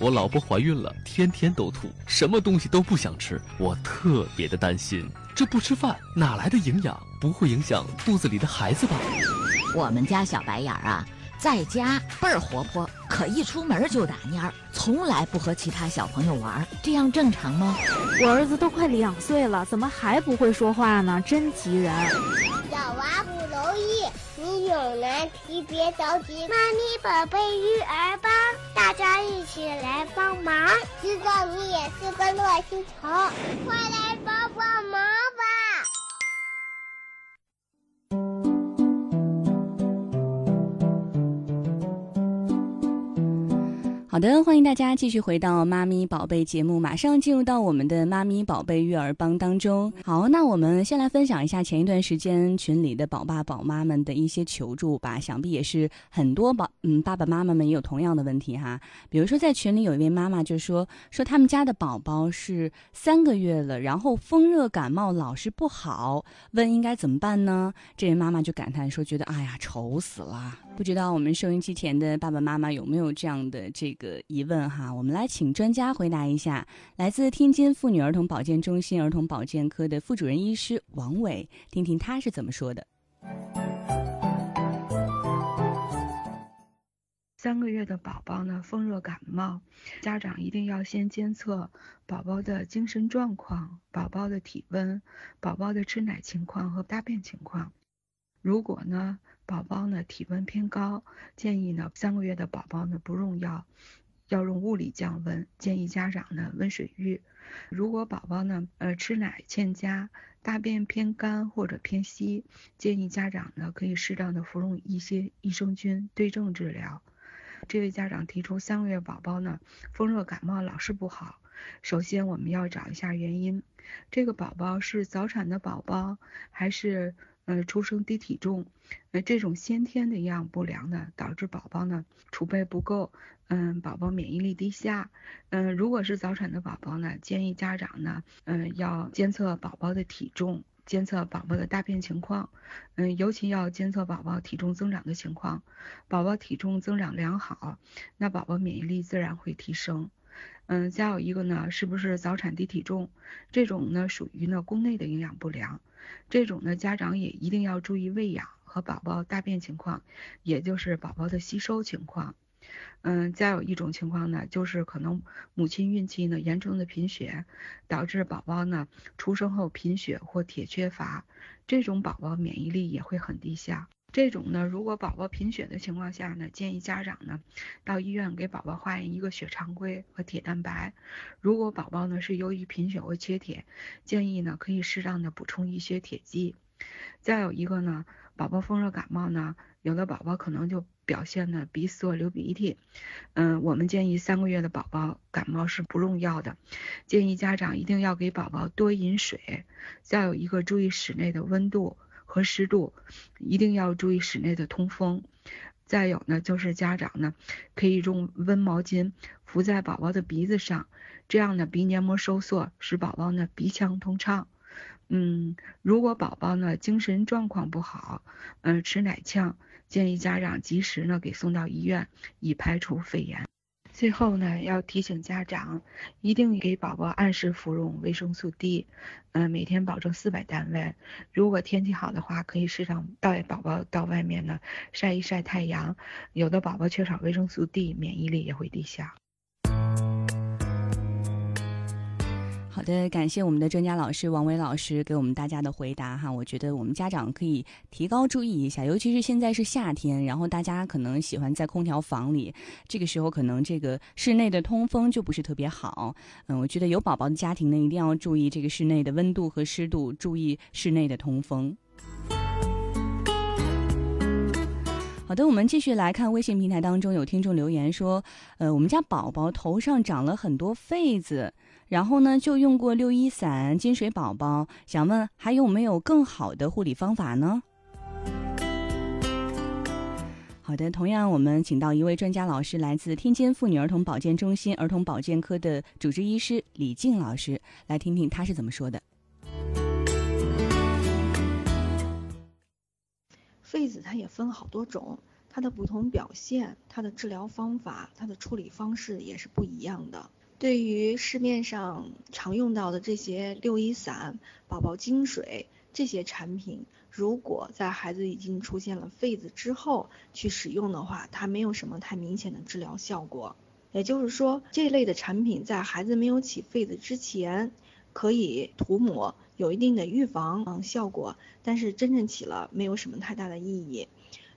我老婆怀孕了，天天都吐，什么东西都不想吃，我特别的担心。这不吃饭哪来的营养？不会影响肚子里的孩子吧？我们家小白眼儿啊，在家倍儿活泼，可一出门就打蔫儿，从来不和其他小朋友玩，这样正常吗？我儿子都快两岁了，怎么还不会说话呢？真急人！小娃不你有难题别着急，妈咪宝贝育儿帮，大家一起来帮忙。知道你也是个热心肠，快来帮帮忙吧！好的，欢迎大家继续回到妈咪宝贝节目，马上进入到我们的妈咪宝贝育儿帮当中。好，那我们先来分享一下前一段时间群里的宝爸宝妈们的一些求助吧，想必也是很多宝嗯爸爸妈妈们也有同样的问题哈。比如说在群里有一位妈妈就说说他们家的宝宝是三个月了，然后风热感冒老是不好，问应该怎么办呢？这位妈妈就感叹说觉得哎呀愁死了。不知道我们收音机前的爸爸妈妈有没有这样的这个个疑问哈？我们来请专家回答一下。来自天津妇女儿童保健中心儿童保健科的副主任医师王伟，听听他是怎么说的。三个月的宝宝呢，风热感冒，家长一定要先监测宝宝的精神状况、宝宝的体温、宝宝的吃奶情况和大便情况。如果呢，宝宝呢体温偏高，建议呢三个月的宝宝呢不用药，要用物理降温，建议家长呢温水浴。如果宝宝呢呃吃奶欠佳，大便偏干或者偏稀，建议家长呢可以适当的服用一些益生菌对症治疗。这位家长提出三个月宝宝呢风热感冒老是不好，首先我们要找一下原因，这个宝宝是早产的宝宝还是？呃，出生低体重，呃，这种先天的营养不良呢，导致宝宝呢储备不够，嗯，宝宝免疫力低下，嗯，如果是早产的宝宝呢，建议家长呢，嗯，要监测宝宝的体重，监测宝宝的大便情况，嗯，尤其要监测宝宝体重增长的情况，宝宝体重增长良好，那宝宝免疫力自然会提升，嗯，再有一个呢，是不是早产低体重，这种呢属于呢宫内的营养不良。这种呢，家长也一定要注意喂养和宝宝大便情况，也就是宝宝的吸收情况。嗯，再有一种情况呢，就是可能母亲孕期呢严重的贫血，导致宝宝呢出生后贫血或铁缺乏，这种宝宝免疫力也会很低下。这种呢，如果宝宝贫血的情况下呢，建议家长呢到医院给宝宝化验一个血常规和铁蛋白。如果宝宝呢是由于贫血或缺铁，建议呢可以适当的补充一些铁剂。再有一个呢，宝宝风热感冒呢，有的宝宝可能就表现呢鼻塞、流鼻涕。嗯，我们建议三个月的宝宝感冒是不用药的，建议家长一定要给宝宝多饮水。再有一个，注意室内的温度。和湿度，一定要注意室内的通风。再有呢，就是家长呢可以用温毛巾敷在宝宝的鼻子上，这样呢鼻黏膜收缩，使宝宝呢鼻腔通畅。嗯，如果宝宝呢精神状况不好，嗯，吃奶呛，建议家长及时呢给送到医院，以排除肺炎。最后呢，要提醒家长，一定给宝宝按时服用维生素 D，嗯，每天保证四百单位。如果天气好的话，可以适当带宝宝到外面呢晒一晒太阳。有的宝宝缺少维生素 D，免疫力也会低下。好的，感谢我们的专家老师王伟老师给我们大家的回答哈。我觉得我们家长可以提高注意一下，尤其是现在是夏天，然后大家可能喜欢在空调房里，这个时候可能这个室内的通风就不是特别好。嗯，我觉得有宝宝的家庭呢，一定要注意这个室内的温度和湿度，注意室内的通风。好的，我们继续来看微信平台当中有听众留言说，呃，我们家宝宝头上长了很多痱子。然后呢，就用过六一散、金水宝宝，想问还有没有更好的护理方法呢？好的，同样我们请到一位专家老师，来自天津妇女儿童保健中心儿童保健科的主治医师李静老师，来听听他是怎么说的。痱子它也分好多种。它的不同表现、它的治疗方法、它的处理方式也是不一样的。对于市面上常用到的这些六一散、宝宝精水这些产品，如果在孩子已经出现了痱子之后去使用的话，它没有什么太明显的治疗效果。也就是说，这类的产品在孩子没有起痱子之前可以涂抹，有一定的预防嗯效果，但是真正起了没有什么太大的意义。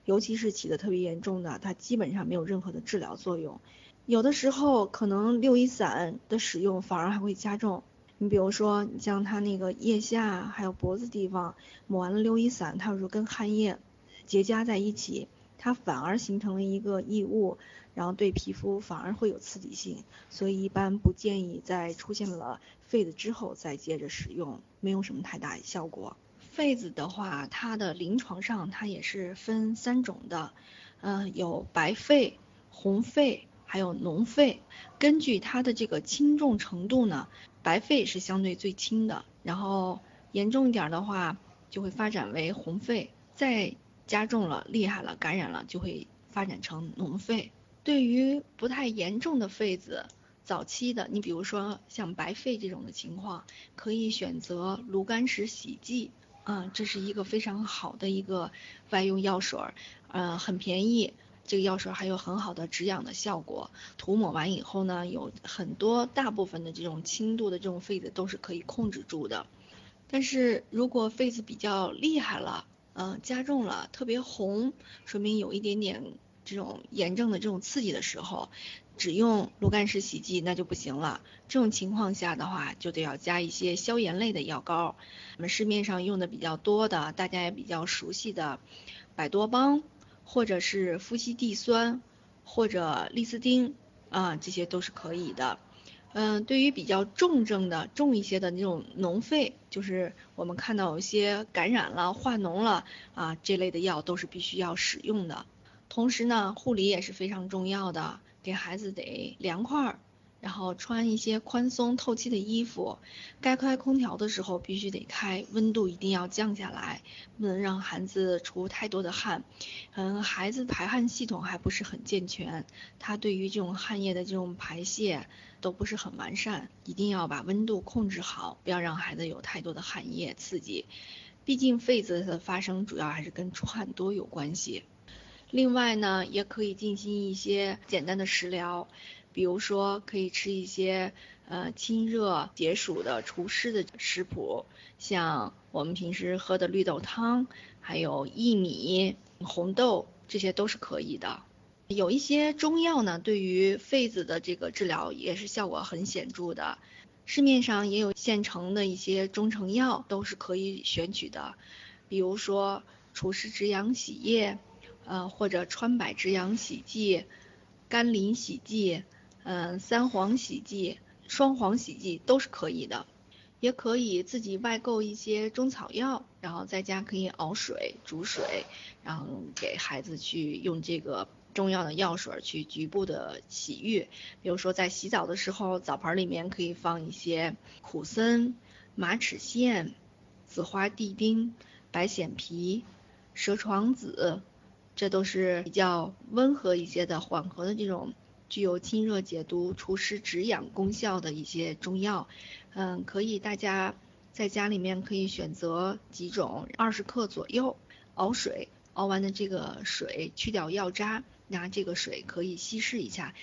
尤其是起的特别严重的，它基本上没有任何的治疗作用。有的时候可能六一散的使用反而还会加重。你比如说，你像他那个腋下还有脖子地方抹完了六一散，它有时候跟汗液结痂在一起，它反而形成了一个异物，然后对皮肤反而会有刺激性。所以一般不建议在出现了痱子之后再接着使用，没有什么太大效果。痱子的话，它的临床上它也是分三种的，嗯，有白痱、红痱。还有脓肺，根据它的这个轻重程度呢，白肺是相对最轻的，然后严重一点的话就会发展为红肺，再加重了、厉害了、感染了就会发展成脓肺。对于不太严重的痱子，早期的，你比如说像白肺这种的情况，可以选择炉甘石洗剂，啊，这是一个非常好的一个外用药水，呃，很便宜。这个药水还有很好的止痒的效果，涂抹完以后呢，有很多大部分的这种轻度的这种痱子都是可以控制住的。但是如果痱子比较厉害了，嗯，加重了，特别红，说明有一点点这种炎症的这种刺激的时候，只用炉甘石洗剂那就不行了。这种情况下的话，就得要加一些消炎类的药膏。我们市面上用的比较多的，大家也比较熟悉的百多邦。或者是夫西地酸，或者利斯丁啊，这些都是可以的。嗯，对于比较重症的、重一些的那种脓肺，就是我们看到有些感染了、化脓了啊，这类的药都是必须要使用的。同时呢，护理也是非常重要的，给孩子得凉快。然后穿一些宽松透气的衣服，该开空调的时候必须得开，温度一定要降下来，不能让孩子出太多的汗。嗯，孩子排汗系统还不是很健全，他对于这种汗液的这种排泄都不是很完善，一定要把温度控制好，不要让孩子有太多的汗液刺激。毕竟痱子的发生主要还是跟出汗多有关系。另外呢，也可以进行一些简单的食疗。比如说，可以吃一些呃清热解暑的除湿的食谱，像我们平时喝的绿豆汤，还有薏米、红豆，这些都是可以的。有一些中药呢，对于痱子的这个治疗也是效果很显著的。市面上也有现成的一些中成药，都是可以选取的。比如说除湿止痒洗液，呃或者川柏止痒洗剂、甘霖洗剂。嗯，三黄洗剂、双黄洗剂都是可以的，也可以自己外购一些中草药，然后在家可以熬水、煮水，然后给孩子去用这个中药的药水去局部的洗浴。比如说在洗澡的时候，澡盆里面可以放一些苦参、马齿苋、紫花地丁、白藓皮、蛇床子，这都是比较温和一些的、缓和的这种。具有清热解毒、除湿止痒功效的一些中药，嗯，可以大家在家里面可以选择几种，二十克左右，熬水，熬完的这个水去掉药渣，拿这个水可以稀释一下。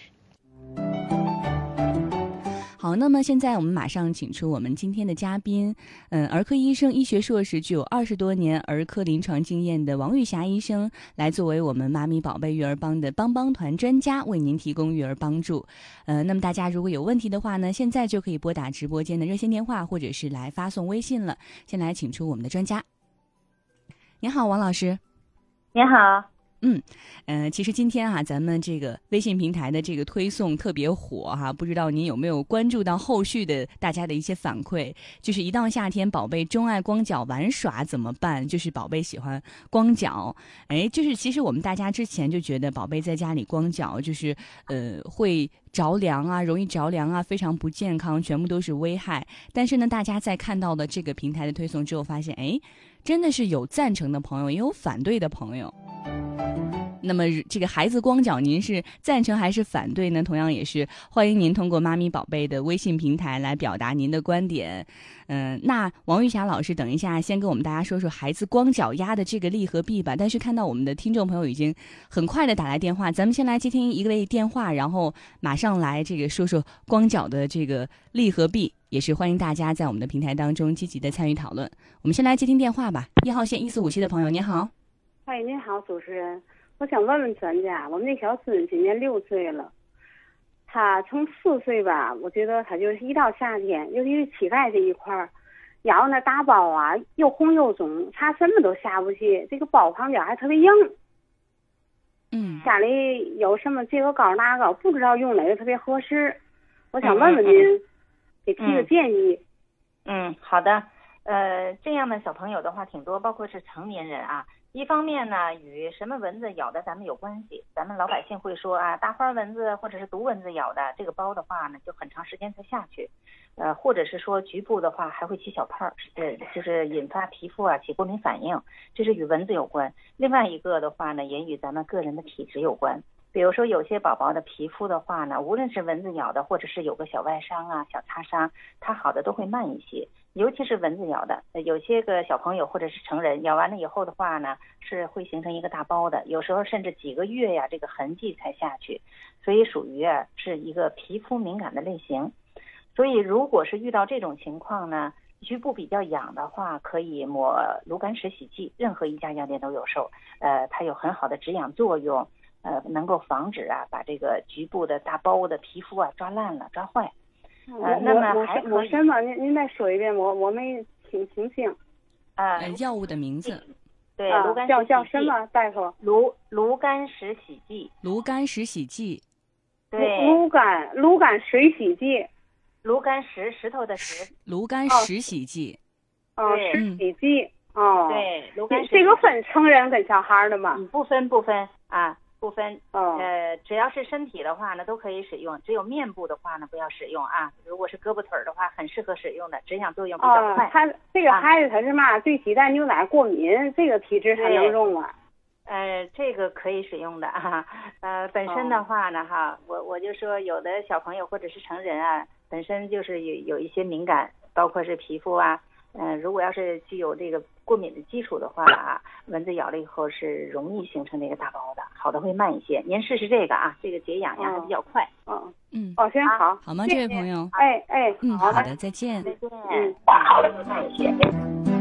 好，那么现在我们马上请出我们今天的嘉宾，嗯，儿科医生、医学硕士，具有二十多年儿科临床经验的王玉霞医生，来作为我们妈咪宝贝育儿帮的帮帮团专家，为您提供育儿帮助。呃，那么大家如果有问题的话呢，现在就可以拨打直播间的热线电话，或者是来发送微信了。先来请出我们的专家。您好，王老师。您好。嗯，呃，其实今天啊，咱们这个微信平台的这个推送特别火哈，不知道您有没有关注到后续的大家的一些反馈？就是一到夏天，宝贝钟爱光脚玩耍怎么办？就是宝贝喜欢光脚，哎，就是其实我们大家之前就觉得宝贝在家里光脚就是呃会着凉啊，容易着凉啊，非常不健康，全部都是危害。但是呢，大家在看到了这个平台的推送之后，发现哎，真的是有赞成的朋友，也有反对的朋友。那么这个孩子光脚，您是赞成还是反对呢？同样也是欢迎您通过妈咪宝贝的微信平台来表达您的观点。嗯，那王玉霞老师，等一下先跟我们大家说说孩子光脚丫的这个利和弊吧。但是看到我们的听众朋友已经很快的打来电话，咱们先来接听一位电话，然后马上来这个说说光脚的这个利和弊，也是欢迎大家在我们的平台当中积极的参与讨论。我们先来接听电话吧，一号线一四五七的朋友，您好。嗨，您好，主持人。我想问问专家，我们那小孙今年六岁了，他从四岁吧，我觉得他就是一到夏天，尤其是膝盖这一块儿，然后那大包啊，又红又肿，擦什么都下不去，这个包旁边还特别硬。嗯。家里有什么这个膏那个，不知道用哪个特别合适，我想问问您，给提个建议。嗯，好的。呃，这样的小朋友的话挺多，包括是成年人啊。一方面呢，与什么蚊子咬的咱们有关系。咱们老百姓会说啊，大花蚊子或者是毒蚊子咬的这个包的话呢，就很长时间才下去。呃，或者是说局部的话还会起小泡，呃，就是引发皮肤啊起过敏反应，这是与蚊子有关。另外一个的话呢，也与咱们个人的体质有关。比如说有些宝宝的皮肤的话呢，无论是蚊子咬的，或者是有个小外伤啊、小擦伤，它好的都会慢一些。尤其是蚊子咬的，有些个小朋友或者是成人咬完了以后的话呢，是会形成一个大包的，有时候甚至几个月呀，这个痕迹才下去，所以属于是一个皮肤敏感的类型。所以如果是遇到这种情况呢，局部比较痒的话，可以抹炉甘石洗剂，任何一家药店都有售，呃，它有很好的止痒作用，呃，能够防止啊把这个局部的大包的皮肤啊抓烂了、抓坏。呃，那么还我什么？您您再说一遍，我我没听听清。啊，药物的名字。对，炉甘石叫叫什么？大夫？炉炉甘石洗剂。炉甘石洗剂。对。炉甘炉甘水洗剂。炉甘石石头的石。炉甘石洗剂。哦，石洗剂。哦。对，炉甘石。这个分成人跟小孩的吗？不分不分啊。不分，哦，呃，只要是身体的话呢，都可以使用。只有面部的话呢，不要使用啊。如果是胳膊腿儿的话，很适合使用的，止痒作用比较快。他这个孩子他是嘛？对鸡蛋牛奶过敏，这个体质还能用啊？呃，这个可以使用的 啊。呃，本身的话呢，哈，我我就说，有的小朋友或者是成人啊，本身就是有有一些敏感，包括是皮肤啊。嗯，如果要是具有这个过敏的基础的话啊，蚊子咬了以后是容易形成那个大包的，好的会慢一些。您试试这个啊，这个解痒痒还比较快。嗯嗯，哦，行好，好吗？这位朋友，哎哎，嗯，好的，再见。再见。嗯，好的，慢一些。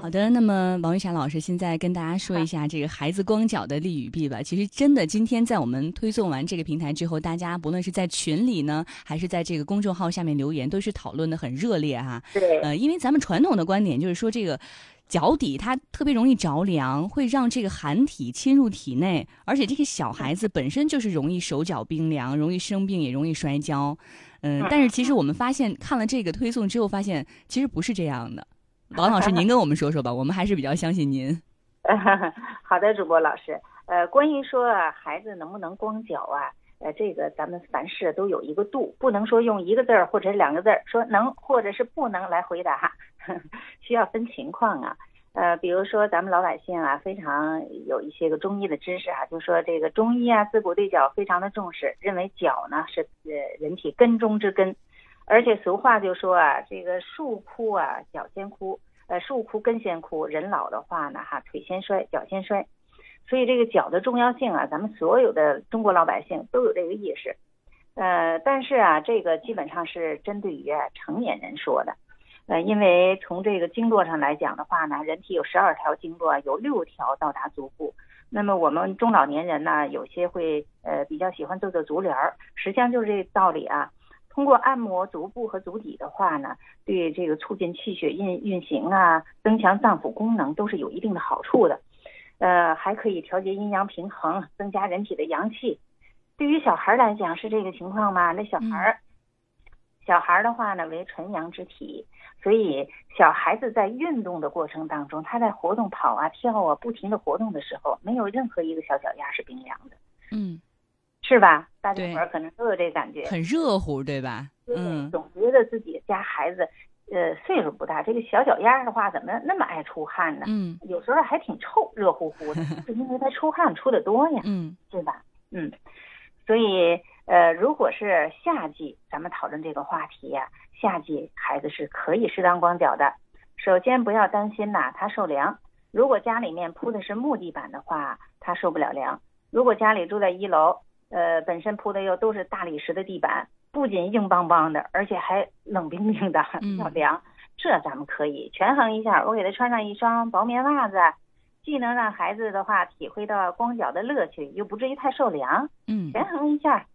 好的，那么王玉霞老师现在跟大家说一下这个孩子光脚的利与弊吧。其实真的，今天在我们推送完这个平台之后，大家不论是在群里呢，还是在这个公众号下面留言，都是讨论的很热烈哈。对。呃，因为咱们传统的观点就是说，这个脚底它特别容易着凉，会让这个寒体侵入体内，而且这个小孩子本身就是容易手脚冰凉，容易生病，也容易摔跤。嗯，但是其实我们发现看了这个推送之后，发现其实不是这样的。王老师，您跟我们说说吧，我们还是比较相信您。好的，主播老师，呃，关于说孩子能不能光脚啊，呃，这个咱们凡事都有一个度，不能说用一个字儿或者是两个字儿说能 或者是不能来回答，需要分情况啊。呃，比如说咱们老百姓啊，非常有一些个中医的知识啊，就说这个中医啊，自古对脚非常的重视，认为脚呢是呃人体根中之根。而且俗话就说啊，这个树枯啊，脚先枯，呃，树枯根先枯，人老的话呢，哈，腿先衰，脚先衰。所以这个脚的重要性啊，咱们所有的中国老百姓都有这个意识。呃，但是啊，这个基本上是针对于成年人说的。呃，因为从这个经络上来讲的话呢，人体有十二条经络，有六条到达足部。那么我们中老年人呢，有些会呃比较喜欢做做足疗，实际上就是这道理啊。通过按摩足部和足底的话呢，对这个促进气血运运行啊，增强脏腑功能都是有一定的好处的。呃，还可以调节阴阳平衡，增加人体的阳气。对于小孩来讲是这个情况吗？那小孩儿，小孩的话呢为纯阳之体，所以小孩子在运动的过程当中，他在活动跑啊跳啊不停的活动的时候，没有任何一个小脚丫是冰凉的。嗯。是吧？大家伙儿可能都有这感觉，很热乎，对吧？嗯，总觉得自己家孩子呃岁数不大，这个小脚丫的话，怎么那么爱出汗呢？嗯，有时候还挺臭，热乎乎的，是因为他出汗出的多呀，嗯，对吧？嗯，所以呃，如果是夏季，咱们讨论这个话题呀，夏季孩子是可以适当光脚的。首先不要担心呐，他受凉。如果家里面铺的是木地板的话，他受不了凉。如果家里住在一楼，呃，本身铺的又都是大理石的地板，不仅硬邦邦的，而且还冷冰冰的，要凉，这咱们可以权衡一下。我给他穿上一双薄棉袜子，既能让孩子的话体会到光脚的乐趣，又不至于太受凉。嗯，权衡一下，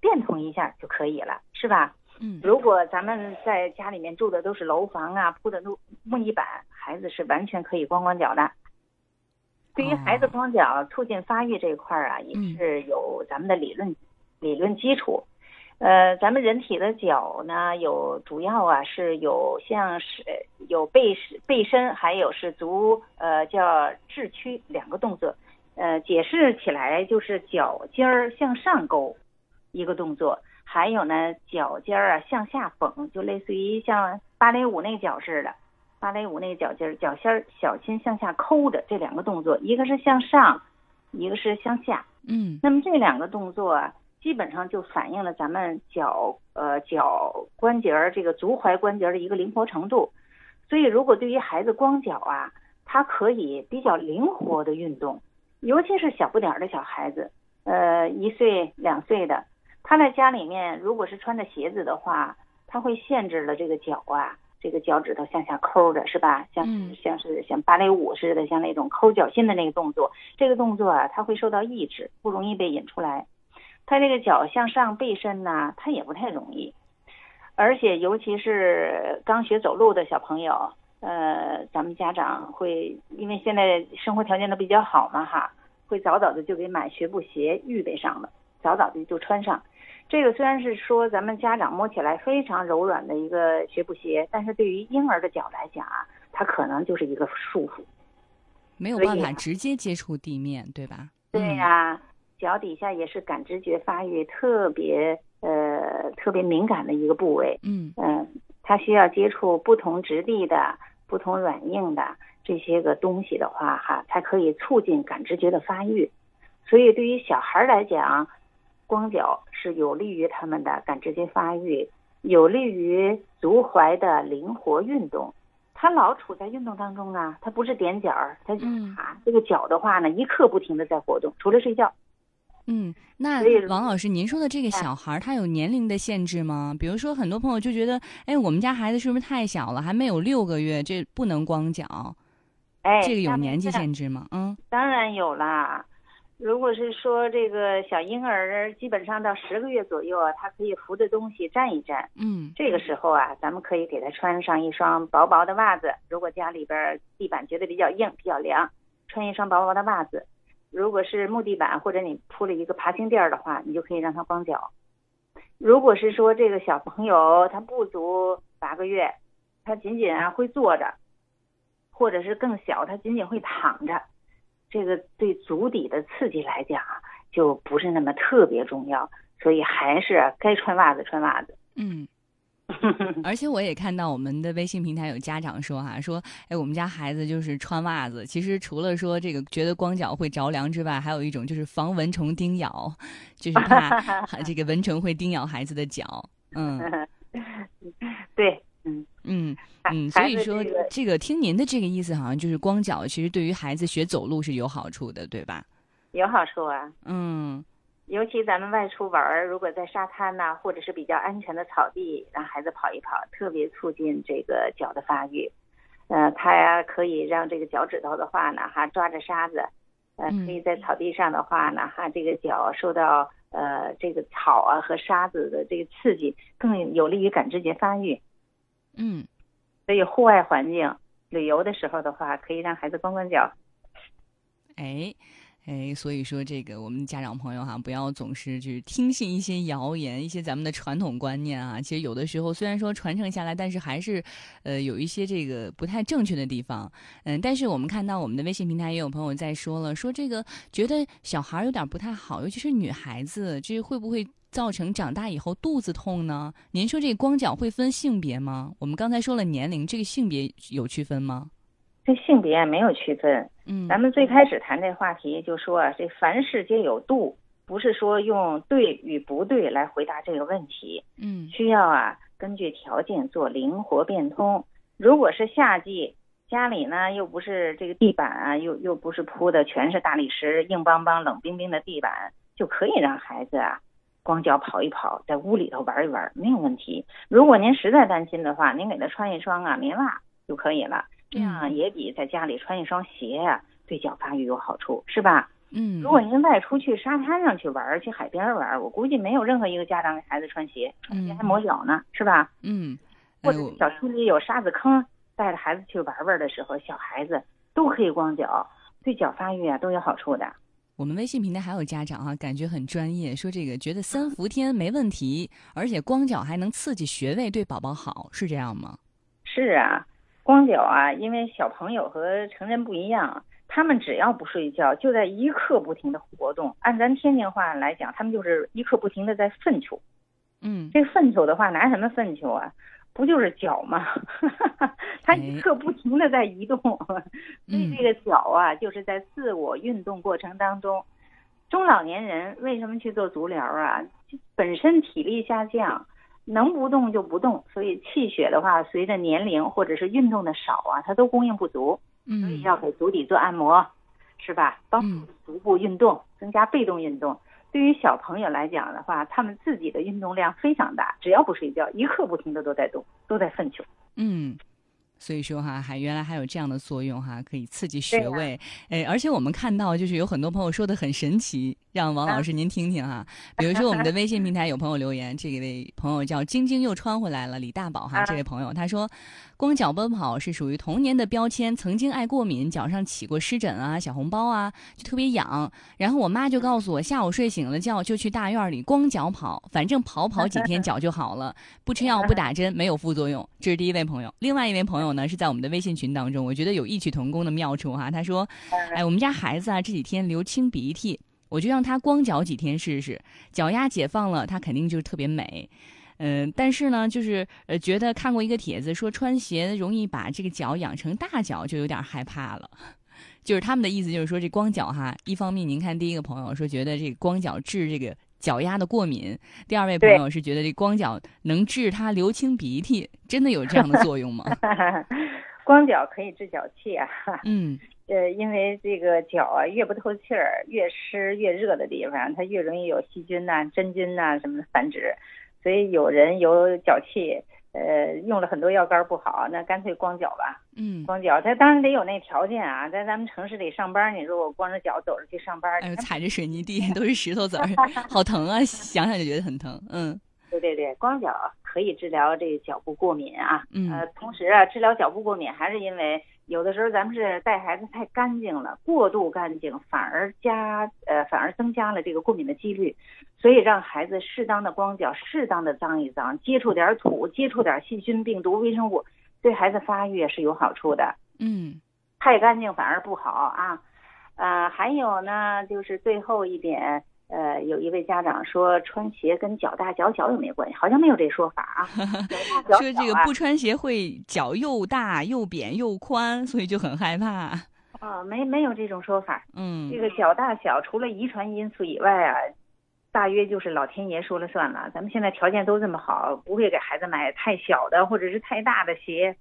变通一下就可以了，是吧？嗯，如果咱们在家里面住的都是楼房啊，铺的都木地板，孩子是完全可以光光脚的。对于孩子光脚促进发育这一块儿啊，也是有咱们的理论理论基础。呃，咱们人体的脚呢，有主要啊是有像是有背背身，还有是足呃叫置屈两个动作。呃，解释起来就是脚尖儿向上勾一个动作，还有呢脚尖儿啊向下绷，就类似于像芭蕾舞那脚似的。芭蕾舞那个脚尖儿，脚心儿小心向下抠着，这两个动作，一个是向上，一个是向下。嗯，那么这两个动作啊，基本上就反映了咱们脚呃脚关节儿这个足踝关节儿的一个灵活程度。所以，如果对于孩子光脚啊，他可以比较灵活的运动，尤其是小不点儿的小孩子，呃，一岁两岁的，他在家里面如果是穿着鞋子的话，他会限制了这个脚啊。这个脚趾头向下抠着是吧？像像是像芭蕾舞似的，像那种抠脚心的那个动作，这个动作啊，它会受到抑制，不容易被引出来。他这个脚向上背伸呢，他也不太容易。而且尤其是刚学走路的小朋友，呃，咱们家长会因为现在生活条件都比较好嘛哈，会早早的就给买学步鞋预备上了，早早的就穿上。这个虽然是说咱们家长摸起来非常柔软的一个学步鞋，但是对于婴儿的脚来讲啊，它可能就是一个束缚，没有办法直接接触地面，对吧？对呀，脚底下也是感知觉发育特别呃特别敏感的一个部位。嗯嗯，它需要接触不同质地的、不同软硬的这些个东西的话，哈，才可以促进感知觉的发育。所以对于小孩来讲，光脚是有利于他们的感知觉发育，有利于足踝的灵活运动。他老处在运动当中啊，他不是踮脚儿，他啊，这个脚的话呢，一刻不停的在活动，除了睡觉。嗯，那王老师，您说的这个小孩，他有年龄的限制吗？比如说，很多朋友就觉得，哎，我们家孩子是不是太小了，还没有六个月，这不能光脚？哎，这个有年纪限制吗？嗯，当然有啦。如果是说这个小婴儿，基本上到十个月左右啊，他可以扶着东西站一站。嗯，这个时候啊，咱们可以给他穿上一双薄薄的袜子。如果家里边地板觉得比较硬、比较凉，穿一双薄薄的袜子。如果是木地板或者你铺了一个爬行垫的话，你就可以让他光脚。如果是说这个小朋友他不足八个月，他仅仅啊会坐着，或者是更小，他仅仅会躺着。这个对足底的刺激来讲啊，就不是那么特别重要，所以还是该穿袜子穿袜子。嗯，而且我也看到我们的微信平台有家长说哈，说哎，我们家孩子就是穿袜子，其实除了说这个觉得光脚会着凉之外，还有一种就是防蚊虫叮咬，就是怕 这个蚊虫会叮咬孩子的脚。嗯，对。嗯嗯嗯，所以说这个听您的这个意思，好像就是光脚其实对于孩子学走路是有好处的，对吧？有好处啊。嗯，尤其咱们外出玩儿，如果在沙滩呐，或者是比较安全的草地，让孩子跑一跑，特别促进这个脚的发育。呃，它可以让这个脚趾头的话呢，哈抓着沙子，呃，可以在草地上的话呢，哈这个脚受到呃这个草啊和沙子的这个刺激，更有利于感知觉发育。嗯，所以户外环境旅游的时候的话，可以让孩子光光脚。哎，哎，所以说这个我们家长朋友哈，不要总是去听信一些谣言，一些咱们的传统观念啊。其实有的时候虽然说传承下来，但是还是呃有一些这个不太正确的地方。嗯，但是我们看到我们的微信平台也有朋友在说了，说这个觉得小孩有点不太好，尤其是女孩子，这会不会？造成长大以后肚子痛呢？您说这光脚会分性别吗？我们刚才说了年龄，这个性别有区分吗？这性别没有区分。嗯，咱们最开始谈这话题就说啊，这凡事皆有度，不是说用对与不对来回答这个问题。嗯，需要啊根据条件做灵活变通。如果是夏季，家里呢又不是这个地板啊，又又不是铺的全是大理石，硬邦邦、冷冰冰的地板，就可以让孩子啊光脚跑一跑，在屋里头玩一玩，没有问题。如果您实在担心的话，您给他穿一双啊棉袜就可以了，这样也比在家里穿一双鞋呀、对脚发育有好处，是吧？嗯，如果您外出去沙滩上去玩，去海边玩，我估计没有任何一个家长给孩子穿鞋，穿鞋还磨脚呢，是吧？嗯，或者小区里有沙子坑。带着孩子去玩玩的时候，小孩子都可以光脚，对脚发育啊都有好处的。我们微信平台还有家长哈、啊，感觉很专业，说这个觉得三伏天没问题，而且光脚还能刺激穴位，对宝宝好，是这样吗？是啊，光脚啊，因为小朋友和成人不一样，他们只要不睡觉，就在一刻不停的活动。按咱天津话来讲，他们就是一刻不停的在粪球。嗯，这粪球的话，拿什么粪球啊？不就是脚吗？它一刻不停的在移动，所以这个脚啊，就是在自我运动过程当中。中老年人为什么去做足疗啊？本身体力下降，能不动就不动，所以气血的话，随着年龄或者是运动的少啊，它都供应不足。嗯，所以要给足底做按摩，是吧？帮助足部运动，增加被动运动。对于小朋友来讲的话，他们自己的运动量非常大，只要不睡觉，一刻不停的都在动，都在奋球。嗯，所以说哈，还原来还有这样的作用哈，可以刺激穴位。哎，而且我们看到就是有很多朋友说的很神奇，让王老师您听听哈。比如说我们的微信平台有朋友留言，这位朋友叫晶晶又穿回来了，李大宝哈，这位朋友他说，光脚奔跑是属于童年的标签，曾经爱过敏，脚上起过湿疹啊、小红包啊，就特别痒。然后我妈就告诉我，下午睡醒了觉就去大院里光脚跑，反正跑跑几天脚就好了，不吃药不打针，没有副作用。这是第一位朋友，另外一位朋友呢是在我们的微信群当中，我觉得有异曲同工的妙处哈。他说，哎，我们家孩子啊这几天流清鼻涕，我就让他光脚几天试试，脚丫解放了，他肯定就是特别美。嗯，但是呢，就是呃，觉得看过一个帖子说穿鞋容易把这个脚养成大脚，就有点害怕了。就是他们的意思，就是说这光脚哈，一方面您看第一个朋友说觉得这个光脚治这个脚丫的过敏，第二位朋友是觉得这光脚能治他流清鼻涕，真的有这样的作用吗？光脚可以治脚气啊。嗯。呃，因为这个脚啊，越不透气儿，越湿越热的地方，它越容易有细菌呐、真菌呐什么的繁殖。所以有人有脚气，呃，用了很多药膏不好，那干脆光脚吧。嗯，光脚，他当然得有那条件啊，在咱们城市里上班，你说我光着脚走着去上班，哎呦，踩着水泥地都是石头子儿，好疼啊！想想就觉得很疼。嗯，对对对，光脚可以治疗这个脚部过敏啊。嗯，呃，同时啊，治疗脚部过敏还是因为有的时候咱们是带孩子太干净了，过度干净反而加呃反而增加了这个过敏的几率。所以让孩子适当的光脚，适当的脏一脏，接触点土，接触点细菌、病毒、微生物，对孩子发育是有好处的。嗯，太干净反而不好啊。呃，还有呢，就是最后一点，呃，有一位家长说穿鞋跟脚大脚小有没有关系？好像没有这说法啊。说这个不穿鞋会脚又大又扁又宽，所以就很害怕。啊，没没有这种说法。嗯，这个脚大小除了遗传因素以外啊。大约就是老天爷说了算了，咱们现在条件都这么好，不会给孩子买太小的或者是太大的鞋，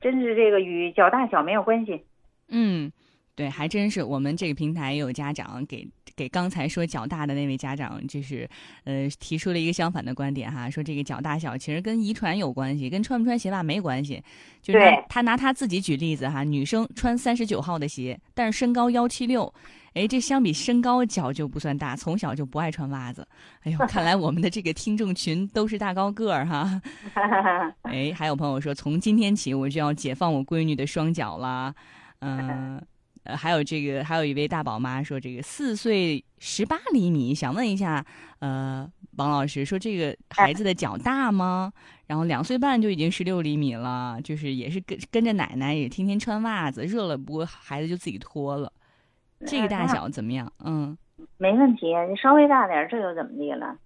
真是这个与脚大小没有关系。嗯，对，还真是。我们这个平台也有家长给给刚才说脚大的那位家长，就是呃提出了一个相反的观点哈，说这个脚大小其实跟遗传有关系，跟穿不穿鞋袜没关系。就是他他拿他自己举例子哈，女生穿三十九号的鞋，但是身高幺七六。哎，这相比身高，脚就不算大，从小就不爱穿袜子。哎呦，看来我们的这个听众群都是大高个儿哈。哎，还有朋友说，从今天起我就要解放我闺女的双脚了。嗯，呃，还有这个，还有一位大宝妈说，这个四岁十八厘米，想问一下，呃，王老师说这个孩子的脚大吗？然后两岁半就已经十六厘米了，就是也是跟跟着奶奶，也天天穿袜子，热了不过孩子就自己脱了。这个大小怎么样？嗯，没问题，你稍微大点，这又怎么地了？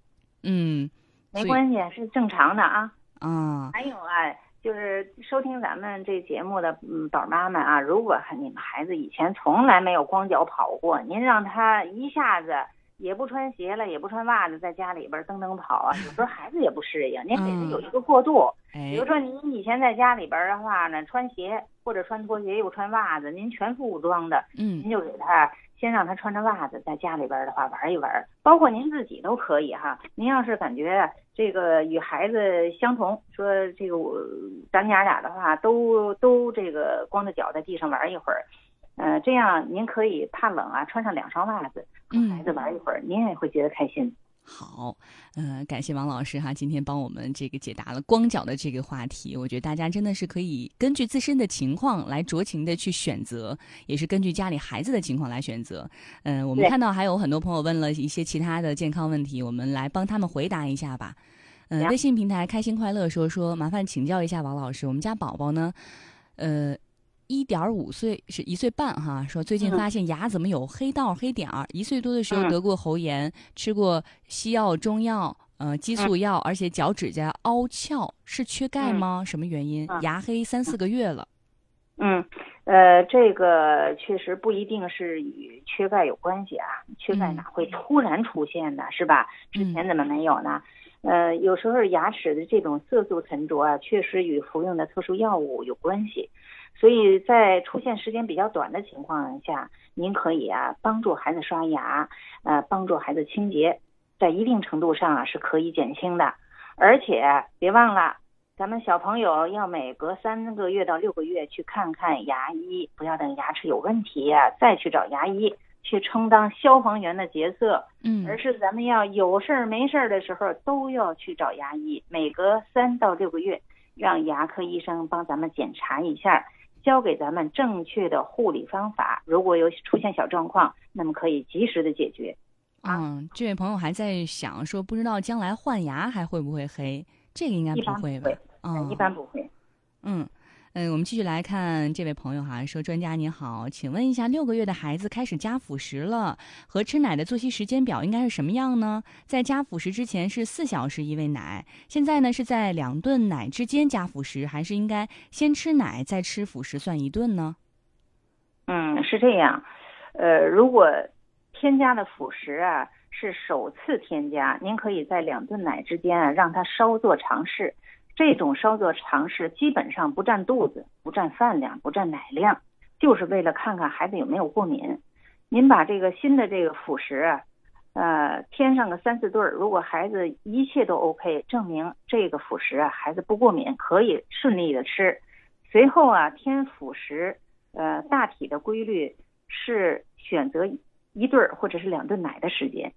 嗯，没关系，是正常的啊。啊，还有啊，就是收听咱们这节目的嗯宝妈们啊，如果你们孩子以前从来没有光脚跑过，您让他一下子也不穿鞋了，也不穿袜子，在家里边蹬蹬跑啊，有时候孩子也不适应。您给他有一个过渡，比如说您以前在家里边的话呢，穿鞋或者穿拖鞋又穿袜子，您全副武装的，嗯，您就给他。先让他穿着袜子在家里边的话玩一玩，包括您自己都可以哈。您要是感觉这个与孩子相同，说这个我咱娘俩的话都都这个光着脚在地上玩一会儿，呃，这样您可以怕冷啊，穿上两双袜子和孩子玩一会儿，您也会觉得开心。好，呃，感谢王老师哈，今天帮我们这个解答了光脚的这个话题。我觉得大家真的是可以根据自身的情况来酌情的去选择，也是根据家里孩子的情况来选择。嗯，我们看到还有很多朋友问了一些其他的健康问题，我们来帮他们回答一下吧。嗯，微信平台开心快乐说说，麻烦请教一下王老师，我们家宝宝呢，呃。一点五岁是一岁半哈，说最近发现牙怎么有黑道黑点儿？一岁多的时候得过喉炎，吃过西药、中药，呃，激素药，而且脚趾甲凹翘，是缺钙吗？什么原因？牙黑三四个月了。嗯，呃，这个确实不一定是与缺钙有关系啊，缺钙哪会突然出现呢？是吧？之前怎么没有呢？呃，有时候牙齿的这种色素沉着啊，确实与服用的特殊药物有关系。所以在出现时间比较短的情况下，您可以啊帮助孩子刷牙，呃帮助孩子清洁，在一定程度上啊是可以减轻的。而且别忘了，咱们小朋友要每隔三个月到六个月去看看牙医，不要等牙齿有问题啊再去找牙医去充当消防员的角色。嗯，而是咱们要有事儿没事儿的时候都要去找牙医，每隔三到六个月让牙科医生帮咱们检查一下。教给咱们正确的护理方法，如果有出现小状况，那么可以及时的解决。嗯，这位朋友还在想说，不知道将来换牙还会不会黑？这个应该不会吧？嗯，一般不会。嗯。嗯，我们继续来看这位朋友哈，说专家您好，请问一下，六个月的孩子开始加辅食了，和吃奶的作息时间表应该是什么样呢？在加辅食之前是四小时一喂奶，现在呢是在两顿奶之间加辅食，还是应该先吃奶再吃辅食算一顿呢？嗯，是这样，呃，如果添加的辅食啊是首次添加，您可以在两顿奶之间啊让他稍作尝试。这种稍作尝试，基本上不占肚子，不占饭量，不占奶量，就是为了看看孩子有没有过敏。您把这个新的这个辅食啊，呃，添上个三四对儿，如果孩子一切都 OK，证明这个辅食啊孩子不过敏，可以顺利的吃。随后啊，添辅食，呃，大体的规律是选择一对儿或者是两顿奶的时间。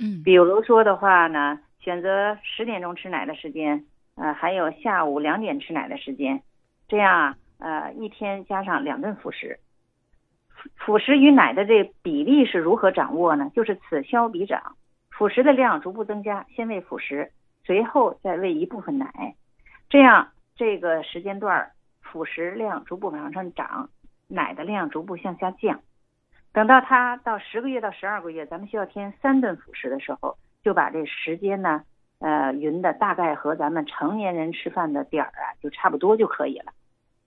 嗯，比如说的话呢，选择十点钟吃奶的时间。呃，还有下午两点吃奶的时间，这样啊，呃，一天加上两顿辅食，辅食与奶的这比例是如何掌握呢？就是此消彼长，辅食的量逐步增加，先喂辅食，随后再喂一部分奶，这样这个时间段辅食量逐步往上涨，奶的量逐步向下降，等到他到十个月到十二个月，咱们需要添三顿辅食的时候，就把这时间呢。呃，匀的大概和咱们成年人吃饭的点儿啊，就差不多就可以了。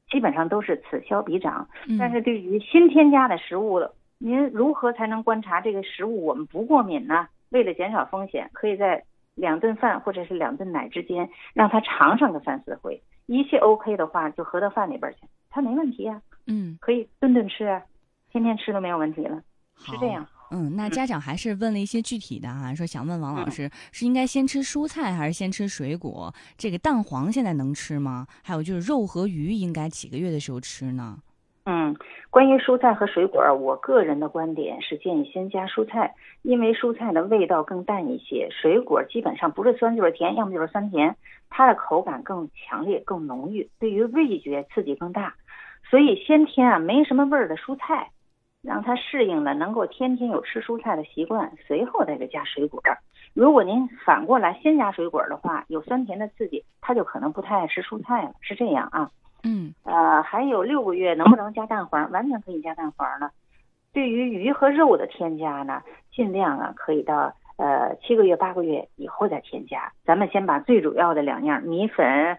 基本上都是此消彼长。但是对于新添加的食物，您如何才能观察这个食物我们不过敏呢？为了减少风险，可以在两顿饭或者是两顿奶之间，让他尝上个三四回。一切 OK 的话，就合到饭里边去，他没问题呀。嗯，可以顿顿吃啊，天天吃都没有问题了，是这样。嗯，那家长还是问了一些具体的啊，说想问王老师，是应该先吃蔬菜还是先吃水果？这个蛋黄现在能吃吗？还有就是肉和鱼应该几个月的时候吃呢？嗯，关于蔬菜和水果，我个人的观点是建议先加蔬菜，因为蔬菜的味道更淡一些，水果基本上不是酸就是甜，要么就是酸甜，它的口感更强烈、更浓郁，对于味觉刺激更大，所以先添啊没什么味儿的蔬菜。让他适应了，能够天天有吃蔬菜的习惯，随后再给加水果。如果您反过来先加水果的话，有酸甜的刺激，他就可能不太爱吃蔬菜了。是这样啊？嗯，呃，还有六个月能不能加蛋黄？完全可以加蛋黄了。对于鱼和肉的添加呢，尽量啊可以到呃，七个月、八个月以后再添加。咱们先把最主要的两样米粉，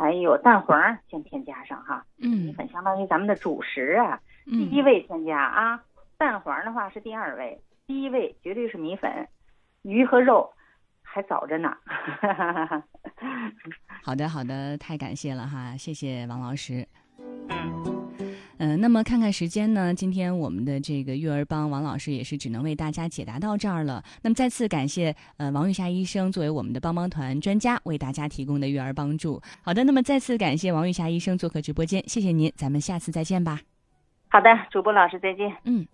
还有蛋黄先添加上哈。嗯米嗯粉相当于咱们的主食啊，第一嗯，位添加啊。蛋黄的话是第二位，第一位绝对是米粉，鱼和肉还早着呢。好的好的，太感谢了哈，谢谢王老师。嗯，嗯，那么看看时间呢，今天我们的这个育儿帮王老师也是只能为大家解答到这儿了。那么再次感谢呃王玉霞医生作为我们的帮帮团专家为大家提供的育儿帮助。好的，那么再次感谢王玉霞医生做客直播间，谢谢您，咱们下次再见吧。好的，主播老师再见。嗯。